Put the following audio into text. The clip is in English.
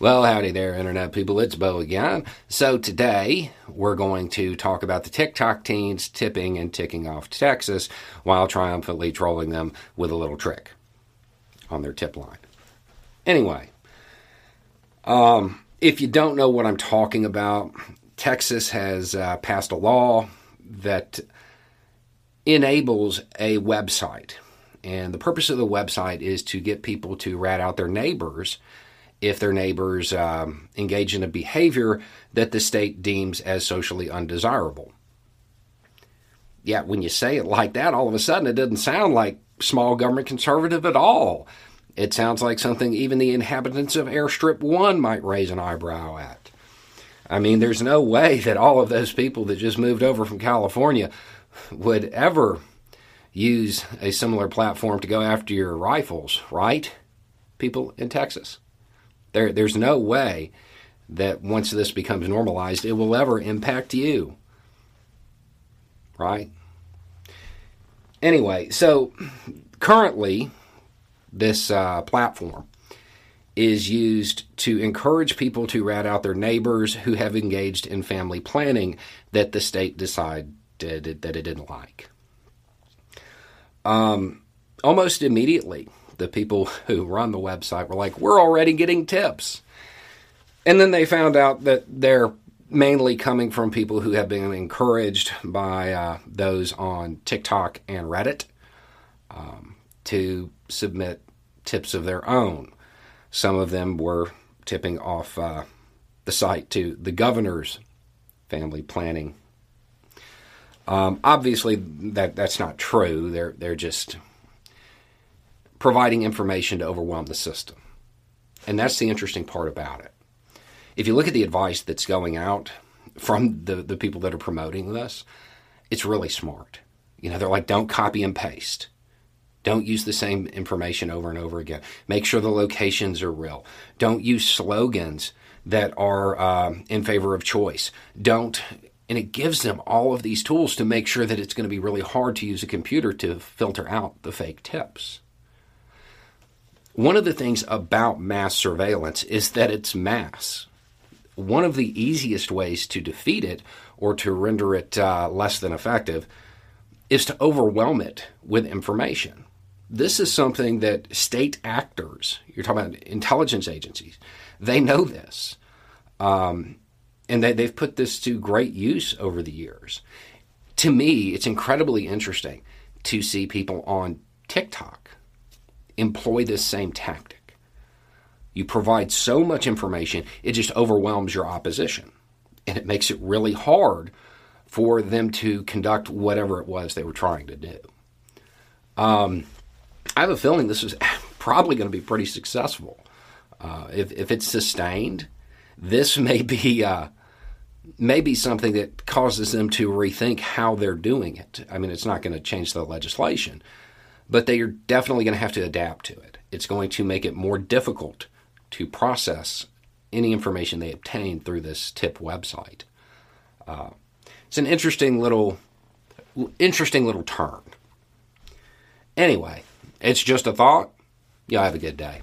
Well, howdy there, Internet people. It's Beau again. So, today we're going to talk about the TikTok teens tipping and ticking off Texas while triumphantly trolling them with a little trick on their tip line. Anyway, um, if you don't know what I'm talking about, Texas has uh, passed a law that enables a website. And the purpose of the website is to get people to rat out their neighbors if their neighbors um, engage in a behavior that the state deems as socially undesirable. Yeah, when you say it like that, all of a sudden it doesn't sound like small government conservative at all. It sounds like something even the inhabitants of Airstrip 1 might raise an eyebrow at. I mean, there's no way that all of those people that just moved over from California would ever use a similar platform to go after your rifles, right? People in Texas. There, there's no way that once this becomes normalized, it will ever impact you. Right? Anyway, so currently, this uh, platform is used to encourage people to rat out their neighbors who have engaged in family planning that the state decided that it didn't like. Um, almost immediately, the people who run the website were like, we're already getting tips. And then they found out that they're mainly coming from people who have been encouraged by uh, those on TikTok and Reddit um, to submit tips of their own. Some of them were tipping off uh, the site to the governor's family planning. Um, obviously, that that's not true. They're they're just providing information to overwhelm the system. And that's the interesting part about it. If you look at the advice that's going out from the, the people that are promoting this, it's really smart. You know, they're like, don't copy and paste. Don't use the same information over and over again. Make sure the locations are real. Don't use slogans that are um, in favor of choice. Don't, and it gives them all of these tools to make sure that it's going to be really hard to use a computer to filter out the fake tips. One of the things about mass surveillance is that it's mass. One of the easiest ways to defeat it or to render it uh, less than effective is to overwhelm it with information. This is something that state actors, you're talking about intelligence agencies, they know this. Um, and they, they've put this to great use over the years. To me, it's incredibly interesting to see people on TikTok employ this same tactic. You provide so much information, it just overwhelms your opposition. And it makes it really hard for them to conduct whatever it was they were trying to do. Um, I have a feeling this is probably going to be pretty successful. Uh, if, if it's sustained, this may be uh, maybe something that causes them to rethink how they're doing it. I mean, it's not going to change the legislation, but they are definitely going to have to adapt to it. It's going to make it more difficult to process any information they obtain through this tip website. Uh, it's an interesting little, interesting little turn. Anyway, it's just a thought. Y'all have a good day.